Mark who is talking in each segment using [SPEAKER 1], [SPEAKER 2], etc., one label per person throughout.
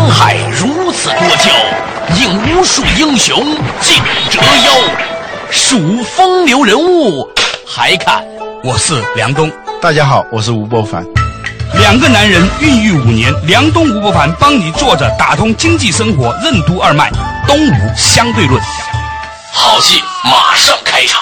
[SPEAKER 1] 山海如此多娇，引无数英雄竞折腰。数风流人物，还看
[SPEAKER 2] 我是梁冬。
[SPEAKER 3] 大家好，我是吴伯凡。
[SPEAKER 2] 两个男人孕育五年，梁冬、吴伯凡帮你坐着打通经济生活任督二脉，东吴相对论。
[SPEAKER 1] 好戏马上开场。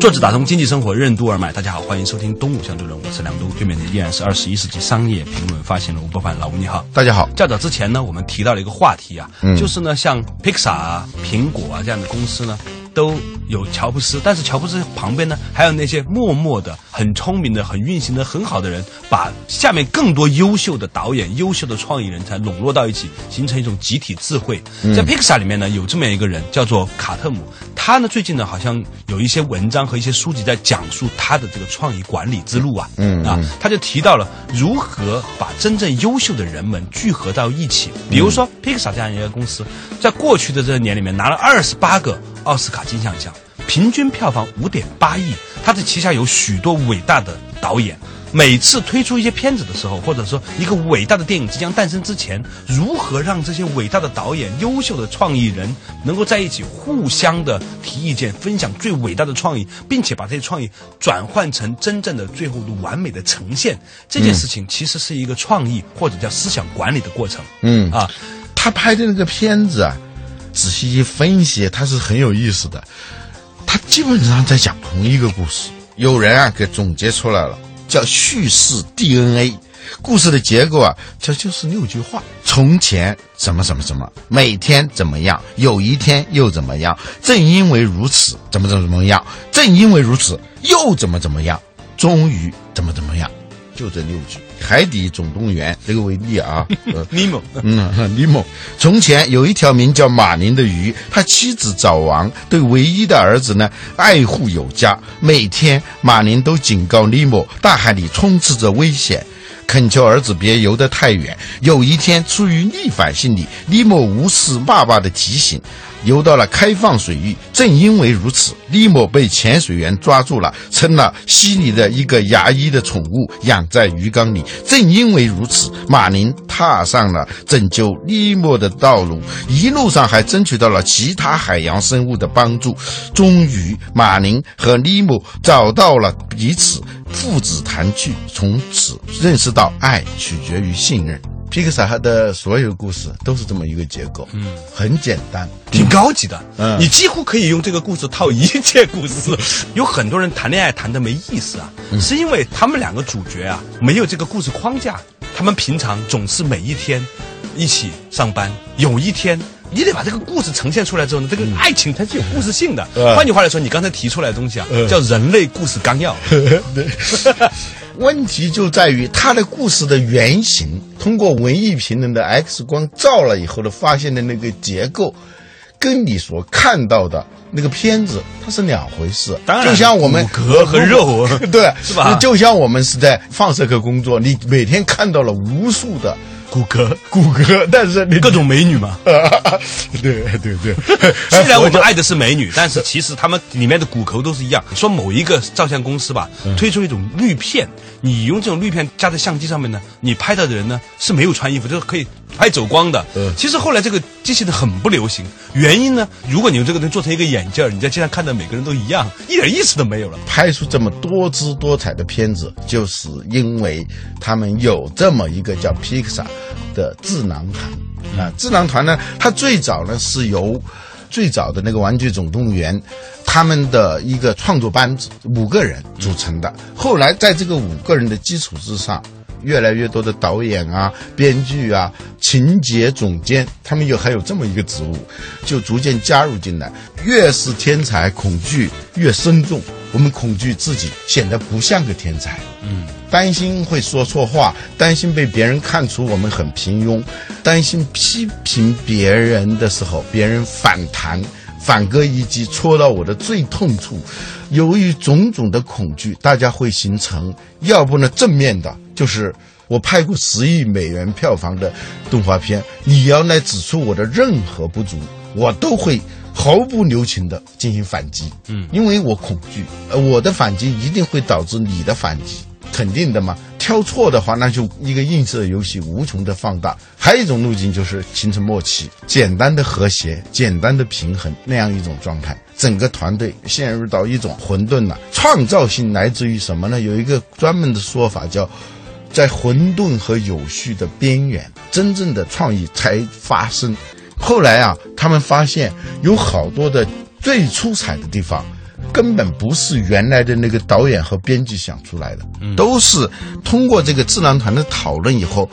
[SPEAKER 4] 作者打通经济生活任督二脉，大家好，欢迎收听东吴相对论，我是梁东，对面的依然是二十一世纪商业评论发行人吴伯凡，老吴你好，
[SPEAKER 3] 大家好。
[SPEAKER 4] 较早之前呢，我们提到了一个话题啊，就是呢，像 Pixar 啊、苹果啊这样的公司呢。都有乔布斯，但是乔布斯旁边呢，还有那些默默的、很聪明的、很运行的很好的人，把下面更多优秀的导演、优秀的创意人才笼络到一起，形成一种集体智慧。在 Pixar 里面呢，有这么一个人叫做卡特姆，他呢最近呢好像有一些文章和一些书籍在讲述他的这个创意管理之路啊，嗯啊，他就提到了如何把真正优秀的人们聚合到一起。比如说 Pixar 这样一个公司，在过去的这些年里面拿了二十八个。奥斯卡金像奖，平均票房五点八亿。他的旗下有许多伟大的导演，每次推出一些片子的时候，或者说一个伟大的电影即将诞生之前，如何让这些伟大的导演、优秀的创意人能够在一起互相的提意见，分享最伟大的创意，并且把这些创意转换成真正的最后的完美的呈现。这件事情其实是一个创意或者叫思想管理的过程。
[SPEAKER 3] 嗯啊，他拍的那个片子啊。仔细一分析，它是很有意思的。它基本上在讲同一个故事。有人啊给总结出来了，叫叙事 DNA。故事的结构啊，这就是六句话：从前怎么怎么怎么，每天怎么样，有一天又怎么样？正因为如此，怎么怎么怎么样？正因为如此，又怎么怎么样？终于怎么怎么样？就这六句，《海底总动员》这个为例啊，
[SPEAKER 4] 尼莫，
[SPEAKER 3] 嗯，尼莫。从前有一条名叫马林的鱼，他妻子早亡，对唯一的儿子呢爱护有加。每天马林都警告尼莫，大海里充斥着危险，恳求儿子别游得太远。有一天，出于逆反心理，尼莫无视爸爸的提醒。游到了开放水域，正因为如此，尼莫被潜水员抓住了，成了溪里的一个牙医的宠物，养在鱼缸里。正因为如此，马林踏上了拯救尼莫的道路，一路上还争取到了其他海洋生物的帮助。终于，马林和尼莫找到了彼此，父子团聚，从此认识到爱取决于信任。皮克萨的所有故事都是这么一个结构，嗯，很简单，
[SPEAKER 4] 挺高级的，嗯，你几乎可以用这个故事套一切故事。有很多人谈恋爱谈的没意思啊，是因为他们两个主角啊没有这个故事框架，他们平常总是每一天一起上班，有一天你得把这个故事呈现出来之后呢，这个爱情它是有故事性的。换句话来说，你刚才提出来的东西啊，叫人类故事纲要。
[SPEAKER 3] 问题就在于他的故事的原型，通过文艺评论的 X 光照了以后的发现的那个结构，跟你所看到的那个片子它是两回事。
[SPEAKER 4] 当然，
[SPEAKER 3] 就像我们
[SPEAKER 4] 骨骼和肉，
[SPEAKER 3] 对，
[SPEAKER 4] 是吧？
[SPEAKER 3] 就像我们是在放射科工作，你每天看到了无数的。
[SPEAKER 4] 骨骼，
[SPEAKER 3] 骨骼，但是
[SPEAKER 4] 各种美女嘛，
[SPEAKER 3] 对 对对。
[SPEAKER 4] 虽然我们爱的是美女，但是其实他们里面的骨骼都是一样。说某一个照相公司吧，推出一种滤片，你用这种滤片加在相机上面呢，你拍到的人呢是没有穿衣服，就是可以拍走光的。其实后来这个机器人很不流行，原因呢，如果你用这个能做成一个眼镜，你在街上看到每个人都一样，一点意思都没有了。
[SPEAKER 3] 拍出这么多姿多彩的片子，就是因为他们有这么一个叫 Pixar。的智囊团啊，智囊团呢，它最早呢是由最早的那个《玩具总动员》他们的一个创作班子五个人组成的。后来在这个五个人的基础之上，越来越多的导演啊、编剧啊、情节总监，他们有还有这么一个职务，就逐渐加入进来。越是天才，恐惧越深重。我们恐惧自己显得不像个天才，嗯，担心会说错话，担心被别人看出我们很平庸，担心批评别人的时候别人反弹，反戈一击戳到我的最痛处。由于种种的恐惧，大家会形成，要不呢正面的，就是我拍过十亿美元票房的动画片，你要来指出我的任何不足，我都会。毫不留情的进行反击，嗯，因为我恐惧，呃，我的反击一定会导致你的反击，肯定的嘛。挑错的话，那就一个映射游戏无穷的放大。还有一种路径就是形成默契，简单的和谐，简单的平衡那样一种状态。整个团队陷入到一种混沌了。创造性来自于什么呢？有一个专门的说法叫，在混沌和有序的边缘，真正的创意才发生。后来啊，他们发现有好多的最出彩的地方。根本不是原来的那个导演和编辑想出来的，都是通过这个智囊团的讨论以后，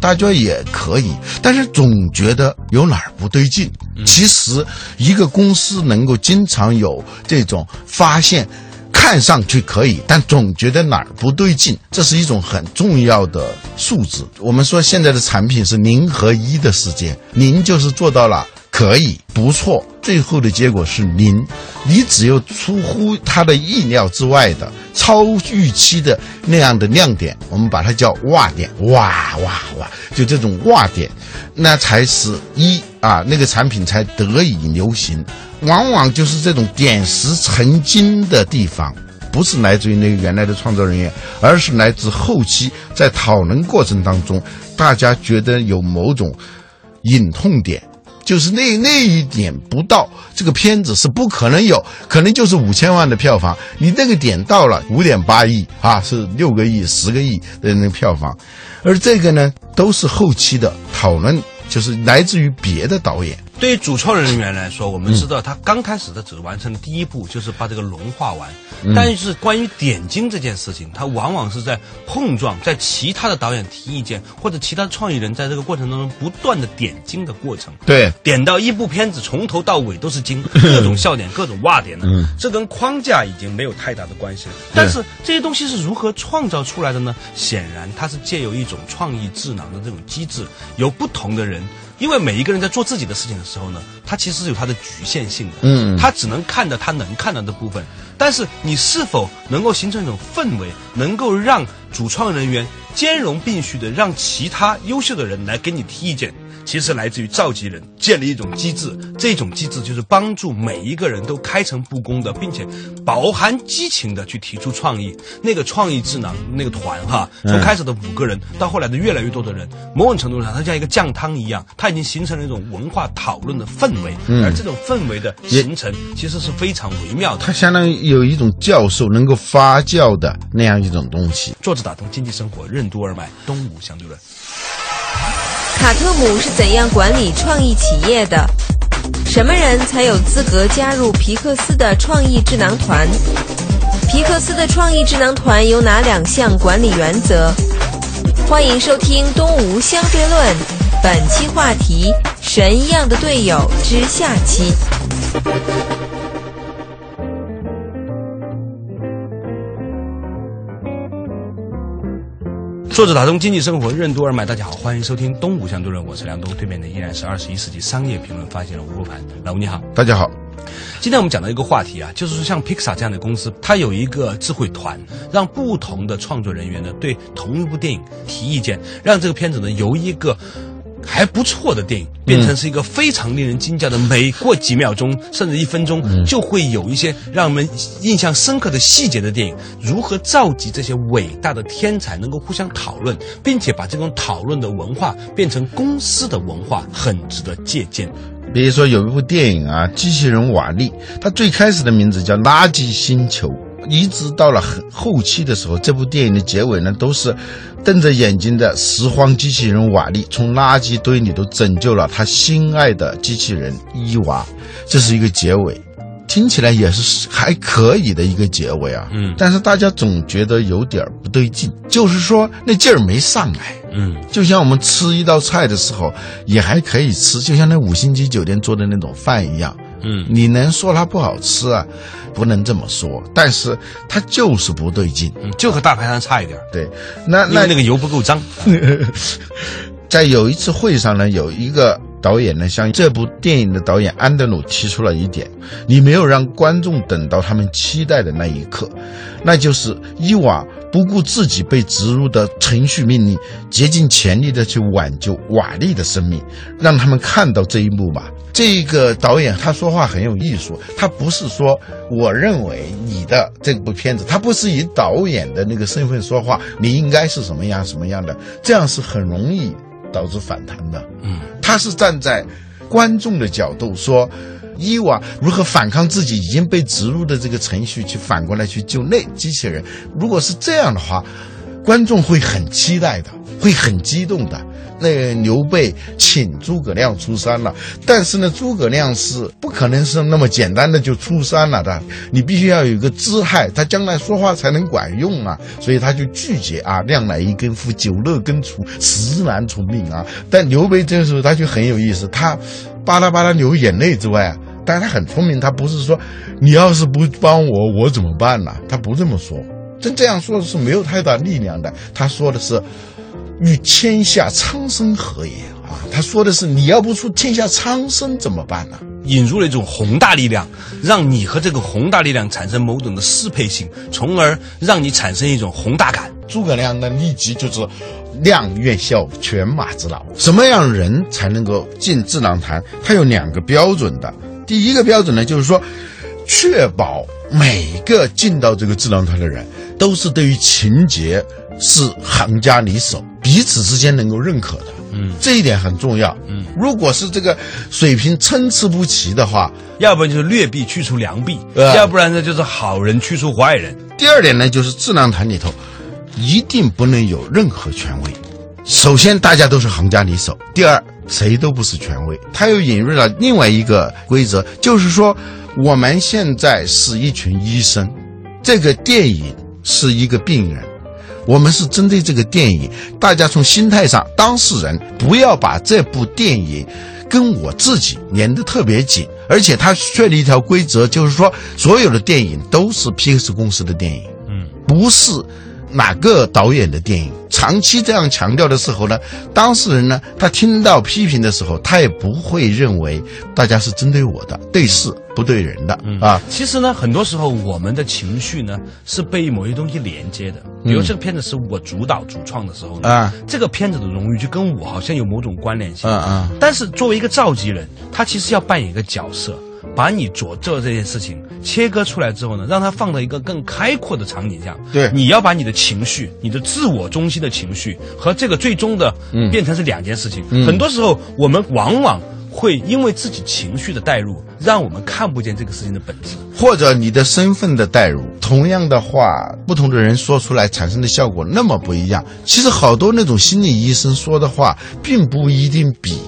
[SPEAKER 3] 大家也可以，但是总觉得有哪儿不对劲。其实一个公司能够经常有这种发现，看上去可以，但总觉得哪儿不对劲，这是一种很重要的素质。我们说现在的产品是零和一的世界，零就是做到了。可以不错，最后的结果是零。你只有出乎他的意料之外的、超预期的那样的亮点，我们把它叫哇点，哇哇哇，就这种哇点，那才是一啊，那个产品才得以流行。往往就是这种点石成金的地方，不是来自于那个原来的创作人员，而是来自后期在讨论过程当中，大家觉得有某种隐痛点。就是那那一点不到，这个片子是不可能有，可能就是五千万的票房。你那个点到了五点八亿啊，是六个亿、十个亿的那个票房，而这个呢，都是后期的讨论，就是来自于别的导演。
[SPEAKER 4] 对于主创人员来说，我们知道他刚开始的只完成第一步，就是把这个龙画完。但是关于点睛这件事情，他往往是在碰撞，在其他的导演提意见或者其他创意人在这个过程当中不断的点睛的过程。
[SPEAKER 3] 对，
[SPEAKER 4] 点到一部片子从头到尾都是精，各种笑点、各种哇点的。这跟框架已经没有太大的关系了。但是这些东西是如何创造出来的呢？显然，它是借由一种创意智囊的这种机制，由不同的人。因为每一个人在做自己的事情的时候呢，他其实是有他的局限性的，嗯，他只能看到他能看到的部分。但是你是否能够形成一种氛围，能够让主创人员兼容并蓄的让其他优秀的人来给你提意见？其实来自于召集人建立一种机制，这种机制就是帮助每一个人都开诚布公的，并且饱含激情的去提出创意。那个创意智囊那个团哈，从开始的五个人到后来的越来越多的人，某种程度上，它像一个酱汤一样，它已经形成了一种文化讨论的氛围。而这种氛围的形成，其实是非常微妙的。
[SPEAKER 3] 它相当于有一种教授能够发酵的那样一种东西。
[SPEAKER 4] 坐着打通经济生活，任督二脉，东吴相对论。
[SPEAKER 5] 卡特姆是怎样管理创意企业的？什么人才有资格加入皮克斯的创意智囊团？皮克斯的创意智囊团有哪两项管理原则？欢迎收听《东吴相对论》，本期话题：神一样的队友之下期。
[SPEAKER 4] 作者打通经济生活任督二脉，大家好，欢迎收听东吴相对论，我是梁东，对面的依然是二十一世纪商业评论发行人吴伯凡，老吴你好，
[SPEAKER 3] 大家好。
[SPEAKER 4] 今天我们讲到一个话题啊，就是说像 Pixar 这样的公司，它有一个智慧团，让不同的创作人员呢对同一部电影提意见，让这个片子呢由一个。还不错的电影，变成是一个非常令人惊讶的。每过几秒钟，甚至一分钟，就会有一些让我们印象深刻的细节的电影。如何召集这些伟大的天才，能够互相讨论，并且把这种讨论的文化变成公司的文化，很值得借鉴。
[SPEAKER 3] 比如说有一部电影啊，《机器人瓦力》，它最开始的名字叫《垃圾星球》。一直到了很后期的时候，这部电影的结尾呢，都是瞪着眼睛的拾荒机器人瓦力从垃圾堆里头拯救了他心爱的机器人伊娃，这是一个结尾，听起来也是还可以的一个结尾啊。嗯，但是大家总觉得有点不对劲，就是说那劲儿没上来。嗯，就像我们吃一道菜的时候也还可以吃，就像那五星级酒店做的那种饭一样。嗯，你能说它不好吃啊？不能这么说，但是它就是不对劲，
[SPEAKER 4] 就和大排档差一点。
[SPEAKER 3] 对，那
[SPEAKER 4] 那那个油不够脏。
[SPEAKER 3] 在有一次会上呢，有一个导演呢，向这部电影的导演安德鲁提出了一点：你没有让观众等到他们期待的那一刻，那就是伊娃不顾自己被植入的程序命令，竭尽全力的去挽救瓦力的生命，让他们看到这一幕吧。这个导演他说话很有艺术，他不是说我认为你的这部片子，他不是以导演的那个身份说话，你应该是什么样什么样的，这样是很容易导致反弹的。嗯，他是站在观众的角度说。伊娃如何反抗自己已经被植入的这个程序，去反过来去救那机器人？如果是这样的话，观众会很期待的，会很激动的。那刘备请诸葛亮出山了，但是呢，诸葛亮是不可能是那么简单的就出山了的，你必须要有一个姿态，他将来说话才能管用啊。所以他就拒绝啊，亮乃一根夫，酒肉根除，实难从命啊。但刘备这个时候他就很有意思，他巴拉巴拉流眼泪之外啊。但是他很聪明，他不是说你要是不帮我，我怎么办呢？他不这么说，真这样说的是没有太大力量的。他说的是与天下苍生何也啊？他说的是你要不出天下苍生怎么办呢？
[SPEAKER 4] 引入了一种宏大力量，让你和这个宏大力量产生某种的适配性，从而让你产生一种宏大感。
[SPEAKER 3] 诸葛亮的，立即就是量愿效犬马之劳。什么样人才能够进智囊团？他有两个标准的。第一个标准呢，就是说，确保每个进到这个智囊团的人，都是对于情节是行家里手，彼此之间能够认可的。嗯，这一点很重要。嗯，如果是这个水平参差不齐的话，
[SPEAKER 4] 要不然就是劣币驱除良币，要不然呢就是好人驱除坏人。
[SPEAKER 3] 第二点呢，就是智囊团里头一定不能有任何权威。首先，大家都是行家里手；第二。谁都不是权威，他又引入了另外一个规则，就是说，我们现在是一群医生，这个电影是一个病人，我们是针对这个电影，大家从心态上，当事人不要把这部电影跟我自己连得特别紧，而且他确立一条规则，就是说，所有的电影都是 PX 公司的电影，嗯，不是。哪个导演的电影长期这样强调的时候呢？当事人呢，他听到批评的时候，他也不会认为大家是针对我的，对事不对人的啊。
[SPEAKER 4] 其实呢，很多时候我们的情绪呢是被某些东西连接的。比如这个片子是我主导主创的时候啊，这个片子的荣誉就跟我好像有某种关联性。嗯嗯。但是作为一个召集人，他其实要扮演一个角色。把你所做这件事情切割出来之后呢，让它放到一个更开阔的场景下。
[SPEAKER 3] 对，
[SPEAKER 4] 你要把你的情绪、你的自我中心的情绪和这个最终的变成是两件事情。很多时候，我们往往会因为自己情绪的带入，让我们看不见这个事情的本质，
[SPEAKER 3] 或者你的身份的带入。同样的话，不同的人说出来产生的效果那么不一样。其实好多那种心理医生说的话，并不一定比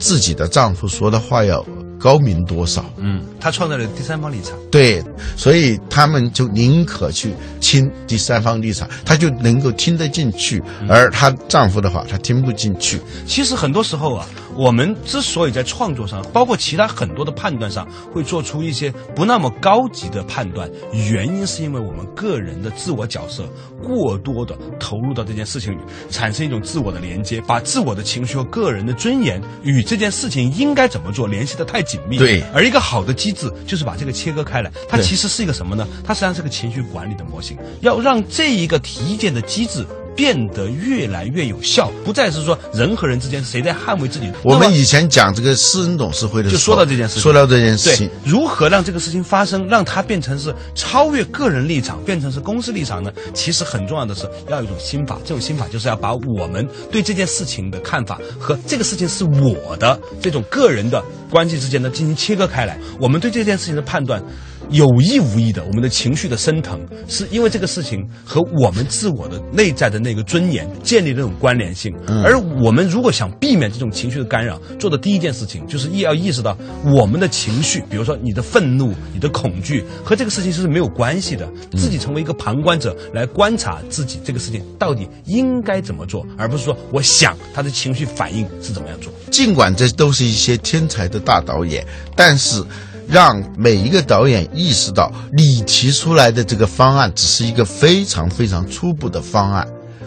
[SPEAKER 3] 自己的丈夫说的话要。高明多少？
[SPEAKER 4] 嗯，他创造了第三方立场，
[SPEAKER 3] 对，所以他们就宁可去听第三方立场，他就能够听得进去，而她丈夫的话，她听不进去。
[SPEAKER 4] 其实很多时候啊。我们之所以在创作上，包括其他很多的判断上，会做出一些不那么高级的判断，原因是因为我们个人的自我角色过多的投入到这件事情里，产生一种自我的连接，把自我的情绪和个人的尊严与这件事情应该怎么做联系的太紧密。
[SPEAKER 3] 对，
[SPEAKER 4] 而一个好的机制就是把这个切割开来，它其实是一个什么呢？它实际上是个情绪管理的模型，要让这一个体检的机制。变得越来越有效，不再是说人和人之间谁在捍卫自己。
[SPEAKER 3] 我们以前讲这个私人董事会的
[SPEAKER 4] 时候，就说到这件事情，
[SPEAKER 3] 说到这件事情，
[SPEAKER 4] 如何让这个事情发生，让它变成是超越个人立场，变成是公司立场呢？其实很重要的是要有一种心法，这种心法就是要把我们对这件事情的看法和这个事情是我的这种个人的关系之间呢进行切割开来。我们对这件事情的判断。有意无意的，我们的情绪的升腾，是因为这个事情和我们自我的内在的那个尊严建立这种关联性。而我们如果想避免这种情绪的干扰，做的第一件事情就是意要意识到我们的情绪，比如说你的愤怒、你的恐惧和这个事情是没有关系的。自己成为一个旁观者来观察自己这个事情到底应该怎么做，而不是说我想他的情绪反应是怎么样做。
[SPEAKER 3] 尽管这都是一些天才的大导演，但是。让每一个导演意识到，你提出来的这个方案只是一个非常非常初步的方案，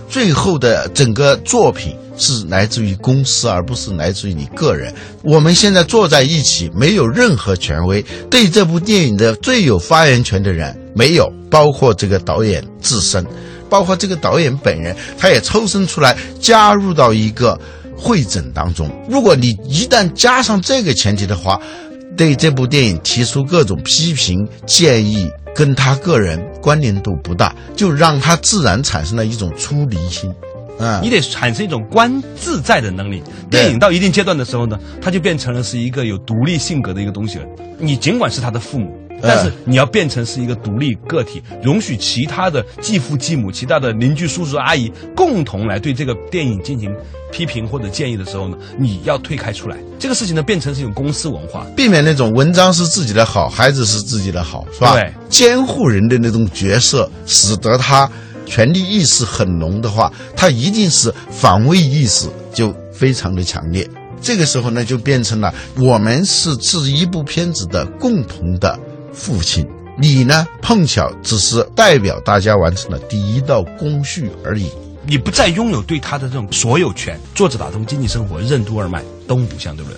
[SPEAKER 3] 最后的整个作品是来自于公司，而不是来自于你个人。我们现在坐在一起，没有任何权威，对这部电影的最有发言权的人没有，包括这个导演自身，包括这个导演本人，他也抽身出来加入到一个。会诊当中。如果你一旦加上这个前提的话，对这部电影提出各种批评建议，跟他个人关联度不大，就让他自然产生了一种出离心。嗯，
[SPEAKER 4] 你得产生一种观自在的能力。电影到一定阶段的时候呢，它就变成了是一个有独立性格的一个东西了。你尽管是他的父母，但是你要变成是一个独立个体，容许其他的继父继母、其他的邻居叔叔阿姨共同来对这个电影进行批评或者建议的时候呢，你要退开出来。这个事情呢，变成是一种公司文化。
[SPEAKER 3] 避免那种文章是自己的好，孩子是自己的好，是吧？
[SPEAKER 4] 对，
[SPEAKER 3] 监护人的那种角色，使得他权力意识很浓的话，他一定是防卫意识就非常的强烈。这个时候呢，就变成了我们是这一部片子的共同的父亲，你呢碰巧只是代表大家完成了第一道工序而已。
[SPEAKER 4] 你不再拥有对他的这种所有权。作者打通经济生活，任督二脉，东吴相对论。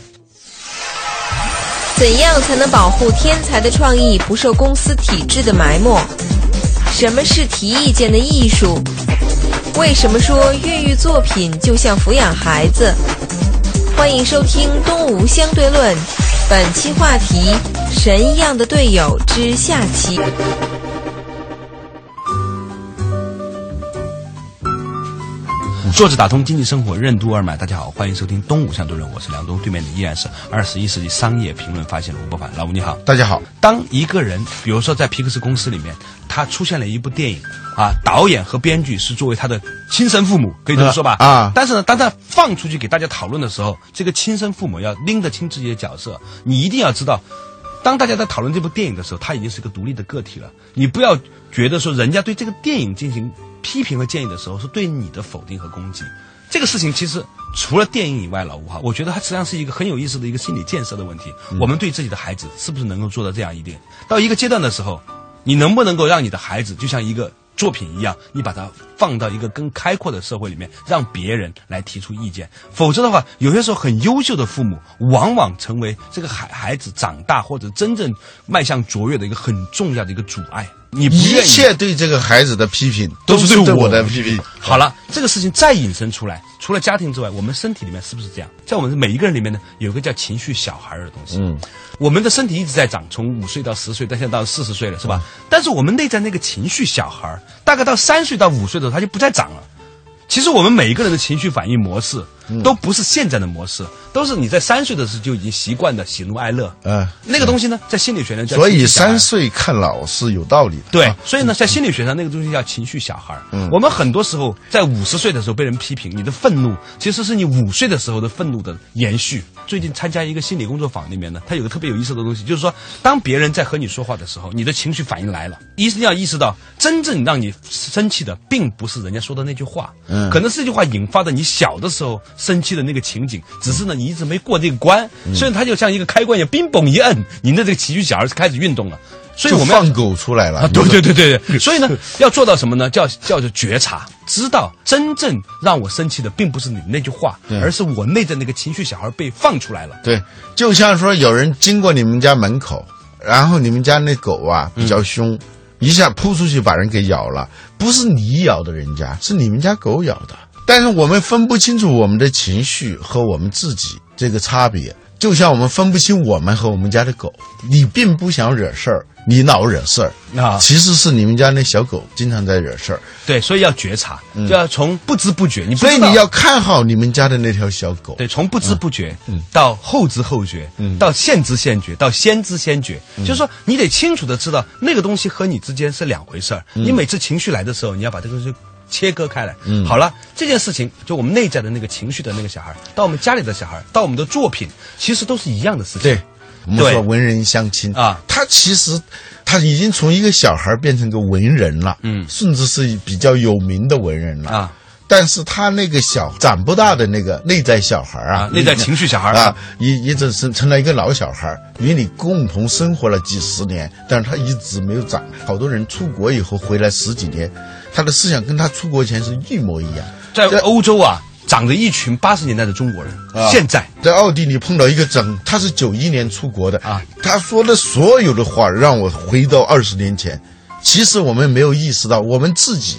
[SPEAKER 5] 怎样才能保护天才的创意不受公司体制的埋没？什么是提意见的艺术？为什么说孕育作品就像抚养孩子？欢迎收听《东吴相对论》，本期话题：神一样的队友之下期。
[SPEAKER 4] 作者打通经济生活，任督二脉。大家好，欢迎收听《东吴相对论》，我是梁东，对面的依然是二十一世纪商业评论发现人吴伯凡。老吴你好。
[SPEAKER 3] 大家好，
[SPEAKER 4] 当一个人，比如说在皮克斯公司里面，他出现了一部电影啊，导演和编剧是作为他的亲生父母，可以这么说吧？
[SPEAKER 3] 啊啊
[SPEAKER 4] 但是呢，当他放出去给大家讨论的时候，这个亲生父母要拎得清自己的角色，你一定要知道。当大家在讨论这部电影的时候，他已经是个独立的个体了。你不要觉得说人家对这个电影进行批评和建议的时候，是对你的否定和攻击。这个事情其实除了电影以外，老吴哈，我觉得它实际上是一个很有意思的一个心理建设的问题。我们对自己的孩子是不是能够做到这样一点？到一个阶段的时候，你能不能够让你的孩子就像一个作品一样，你把它放到一个更开阔的社会里面，让别人来提出意见？否则的话，有些时候很优秀的父母，往往成为这个孩孩子长大或者真正迈向卓越的一个很重要的一个阻碍。你
[SPEAKER 3] 一切对这个孩子的批评
[SPEAKER 4] 都是对我
[SPEAKER 3] 是对我的批评。
[SPEAKER 4] 好了，这个事情再引申出来，除了家庭之外，我们身体里面是不是这样？在我们每一个人里面呢，有个叫情绪小孩的东西。嗯，我们的身体一直在长，从五岁到十岁，到现在到四十岁了，是吧？但是我们内在那个情绪小孩，大概到三岁到五岁的时候，他就不再长了。其实我们每一个人的情绪反应模式，都不是现在的模式，都是你在三岁的时候就已经习惯的喜怒哀乐。
[SPEAKER 3] 嗯
[SPEAKER 4] 那个东西呢，在心理学上叫
[SPEAKER 3] 所以三岁看老是有道理的。
[SPEAKER 4] 对
[SPEAKER 3] 啊，
[SPEAKER 4] 所以呢，在心理学上，那个东西叫情绪小孩嗯。我们很多时候在五十岁的时候被人批评，你的愤怒其实是你五岁的时候的愤怒的延续。最近参加一个心理工作坊里面呢，它有个特别有意思的东西，就是说，当别人在和你说话的时候，你的情绪反应来了，一定要意识到，真正让你生气的，并不是人家说的那句话，嗯，可能是这句话引发的你小的时候生气的那个情景，只是呢你一直没过这个关，所以它就像一个开关一样，冰嘣一摁，你的这个情绪小孩就开始运动了。所以我们
[SPEAKER 3] 放狗出来了。
[SPEAKER 4] 啊，对对对对对，所以呢，要做到什么呢？叫叫做觉察，知道真正让我生气的，并不是你那句话，而是我内在那个情绪小孩被放出来了。
[SPEAKER 3] 对，就像说有人经过你们家门口，然后你们家那狗啊比较凶，一下扑出去把人给咬了，不是你咬的人家，是你们家狗咬的。但是我们分不清楚我们的情绪和我们自己这个差别，就像我们分不清我们和我们家的狗。你并不想惹事儿，你老惹事儿
[SPEAKER 4] 啊
[SPEAKER 3] 其实是你们家那小狗经常在惹事儿，
[SPEAKER 4] 对，所以要觉察，就要从不知不觉，你
[SPEAKER 3] 所以你要看好你们家的那条小狗。
[SPEAKER 4] 对，从不知不觉，嗯到后知后觉，嗯到现知现觉，到先知先觉，就是说你得清楚的知道那个东西和你之间是两回事儿。你每次情绪来的时候，你要把这个东西切割开来。嗯好了，这件事情就我们内在的那个情绪的那个小孩，到我们家里的小孩，到我们的作品，其实都是一样的事情。
[SPEAKER 3] 对，我们
[SPEAKER 4] 对
[SPEAKER 3] 说文人相亲
[SPEAKER 4] 啊
[SPEAKER 3] 他其实他已经从一个小孩变成个文人了，
[SPEAKER 4] 嗯
[SPEAKER 3] 甚至是比较有名的文人了
[SPEAKER 4] 啊。
[SPEAKER 3] 但是他那个小长不大的那个内在小孩啊
[SPEAKER 4] 啊，内在情绪小孩
[SPEAKER 3] 啊，一一直是成了一个老小孩，与你共同生活了几十年，但是他一直没有长。好多人出国以后回来十几年，他的思想跟他出国前是一模一样。
[SPEAKER 4] 在欧洲啊，长着一群八十年代的中国人，
[SPEAKER 3] 啊
[SPEAKER 4] 现在
[SPEAKER 3] 在奥地利碰到一个整，他是九一年出国的
[SPEAKER 4] 啊，
[SPEAKER 3] 他说的所有的话让我回到二十年前。其实我们没有意识到，我们自己，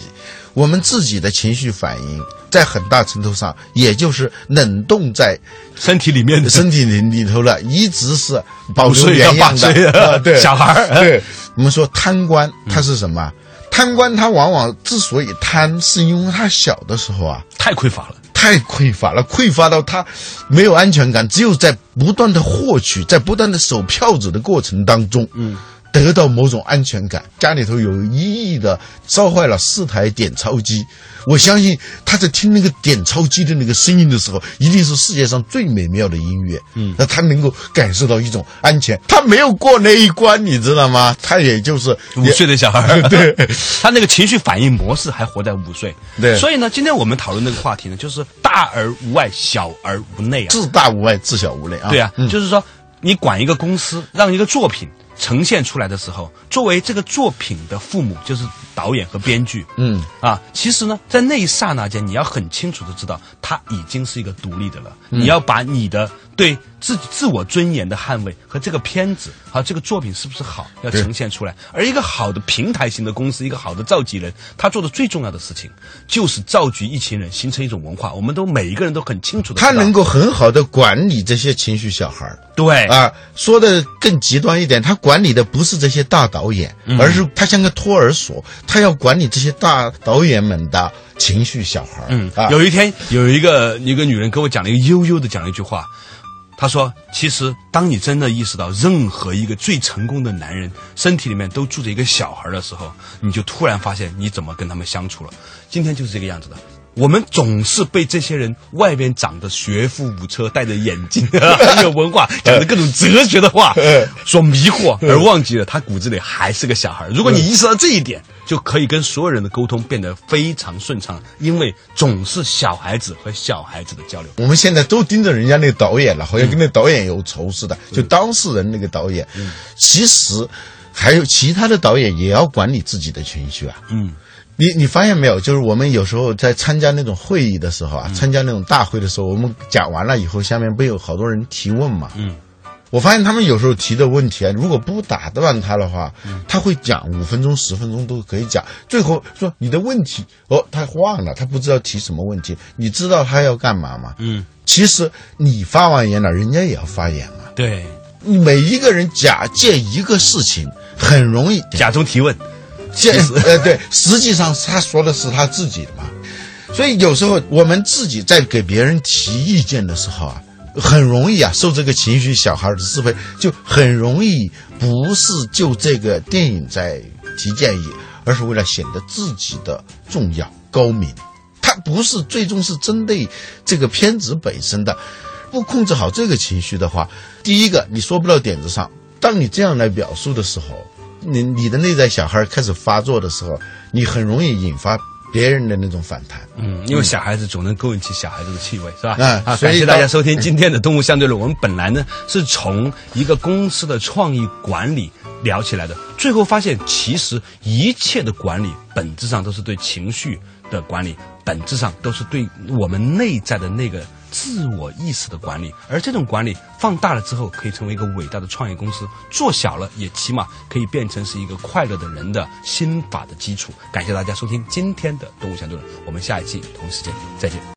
[SPEAKER 3] 我们自己的情绪反应，在很大程度上也就是冷冻在
[SPEAKER 4] 身体里面的
[SPEAKER 3] 身体里里头了，一直是保
[SPEAKER 4] 持
[SPEAKER 3] 原样的。啊对，
[SPEAKER 4] 小孩儿
[SPEAKER 3] 对，我们说贪官他是什么？贪官他往往之所以贪，是因为他小的时候啊，
[SPEAKER 4] 太匮乏了。
[SPEAKER 3] 太匮乏了，匮乏到他没有安全感，只有在不断的获取，在不断的守票子的过程当中，嗯，得到某种安全感。家里头有一亿的，烧坏了四台点钞机，我相信他在听那个点钞机的那个声音的时候，一定是世界上最美妙的音乐。嗯，那他能够感受到一种安全，他没有过那一关，你知道吗？他也就是
[SPEAKER 4] 五岁的小孩，对，他那个情绪反应模式还活在五岁。
[SPEAKER 3] 对
[SPEAKER 4] 所以呢，今天我们讨论那个话题呢，就是大而无外，小而无内啊。
[SPEAKER 3] 自大无外，自小无内啊。
[SPEAKER 4] 对啊，就是说，你管一个公司，让一个作品呈现出来的时候，作为这个作品的父母，就是导演和编剧，
[SPEAKER 3] 嗯
[SPEAKER 4] 啊，其实呢，在那一刹那间，你要很清楚的知道，他已经是一个独立的了。你要把你的对自己自我尊严的捍卫和这个片子和这个作品是不是好，要呈现出来。而一个好的平台型的公司，一个好的召集人，他做的最重要的事情就是召集一群人，形成一种文化。我们都每一个人都很清楚的，
[SPEAKER 3] 他能够很好的管理这些情绪小孩儿。
[SPEAKER 4] 对
[SPEAKER 3] 啊，说的更极端一点，他管理的不是这些大导演，而是他像个托儿所，他要管理这些大导演们的情绪小孩。
[SPEAKER 4] 嗯
[SPEAKER 3] 啊，
[SPEAKER 4] 有一天有一个一个女人跟我讲了一个悠悠的讲了一句话，她说：“其实当你真的意识到任何一个最成功的男人身体里面都住着一个小孩的时候，你就突然发现你怎么跟他们相处了。今天就是这个样子的。”我们总是被这些人外边长得学富五车、戴着眼镜、很有文化、讲的各种哲学的话 所迷惑，而忘记了他骨子里还是个小孩。如果你意识到这一点，就可以跟所有人的沟通变得非常顺畅，因为总是小孩子和小孩子的交流。
[SPEAKER 3] 我们现在都盯着人家那个导演了，好像跟那导演有仇似的，就当事人那个导演。其实还有其他的导演也要管理自己的情绪啊。
[SPEAKER 4] 嗯。
[SPEAKER 3] 你你发现没有？就是我们有时候在参加那种会议的时候啊，参加那种大会的时候，我们讲完了以后，下面不有好多人提问嘛？
[SPEAKER 4] 嗯，
[SPEAKER 3] 我发现他们有时候提的问题啊，如果不打断他的话，他会讲五分钟、十分钟都可以讲。最后说你的问题哦，他忘了，他不知道提什么问题。你知道他要干嘛吗？
[SPEAKER 4] 嗯，
[SPEAKER 3] 其实你发完言了，人家也要发言嘛。
[SPEAKER 4] 对，
[SPEAKER 3] 你每一个人假借一个事情，很容易
[SPEAKER 4] 假装提问。
[SPEAKER 3] 这呃对，实际上他说的是他自己的嘛，所以有时候我们自己在给别人提意见的时候啊，很容易啊受这个情绪小孩的支配，就很容易不是就这个电影在提建议，而是为了显得自己的重要高明，他不是最终是针对这个片子本身的，不控制好这个情绪的话，第一个你说不到点子上，当你这样来表述的时候。你你的内在小孩开始发作的时候，你很容易引发别人的那种反弹。
[SPEAKER 4] 嗯，因为小孩子总能勾引起小孩子的气味，是吧？
[SPEAKER 3] 嗯
[SPEAKER 4] 啊，
[SPEAKER 3] 所以
[SPEAKER 4] 感谢大家收听今天的《动物相对论》。我们本来呢是从一个公司的创意管理聊起来的，最后发现其实一切的管理本质上都是对情绪的管理，本质上都是对我们内在的那个自我意识的管理。而这种管理放大了之后，可以成为一个伟大的创业公司；做小了，也起码可以变成是一个快乐的人的心法的基础。感谢大家收听今天的《动物相对论》，我们下一期同时间再见。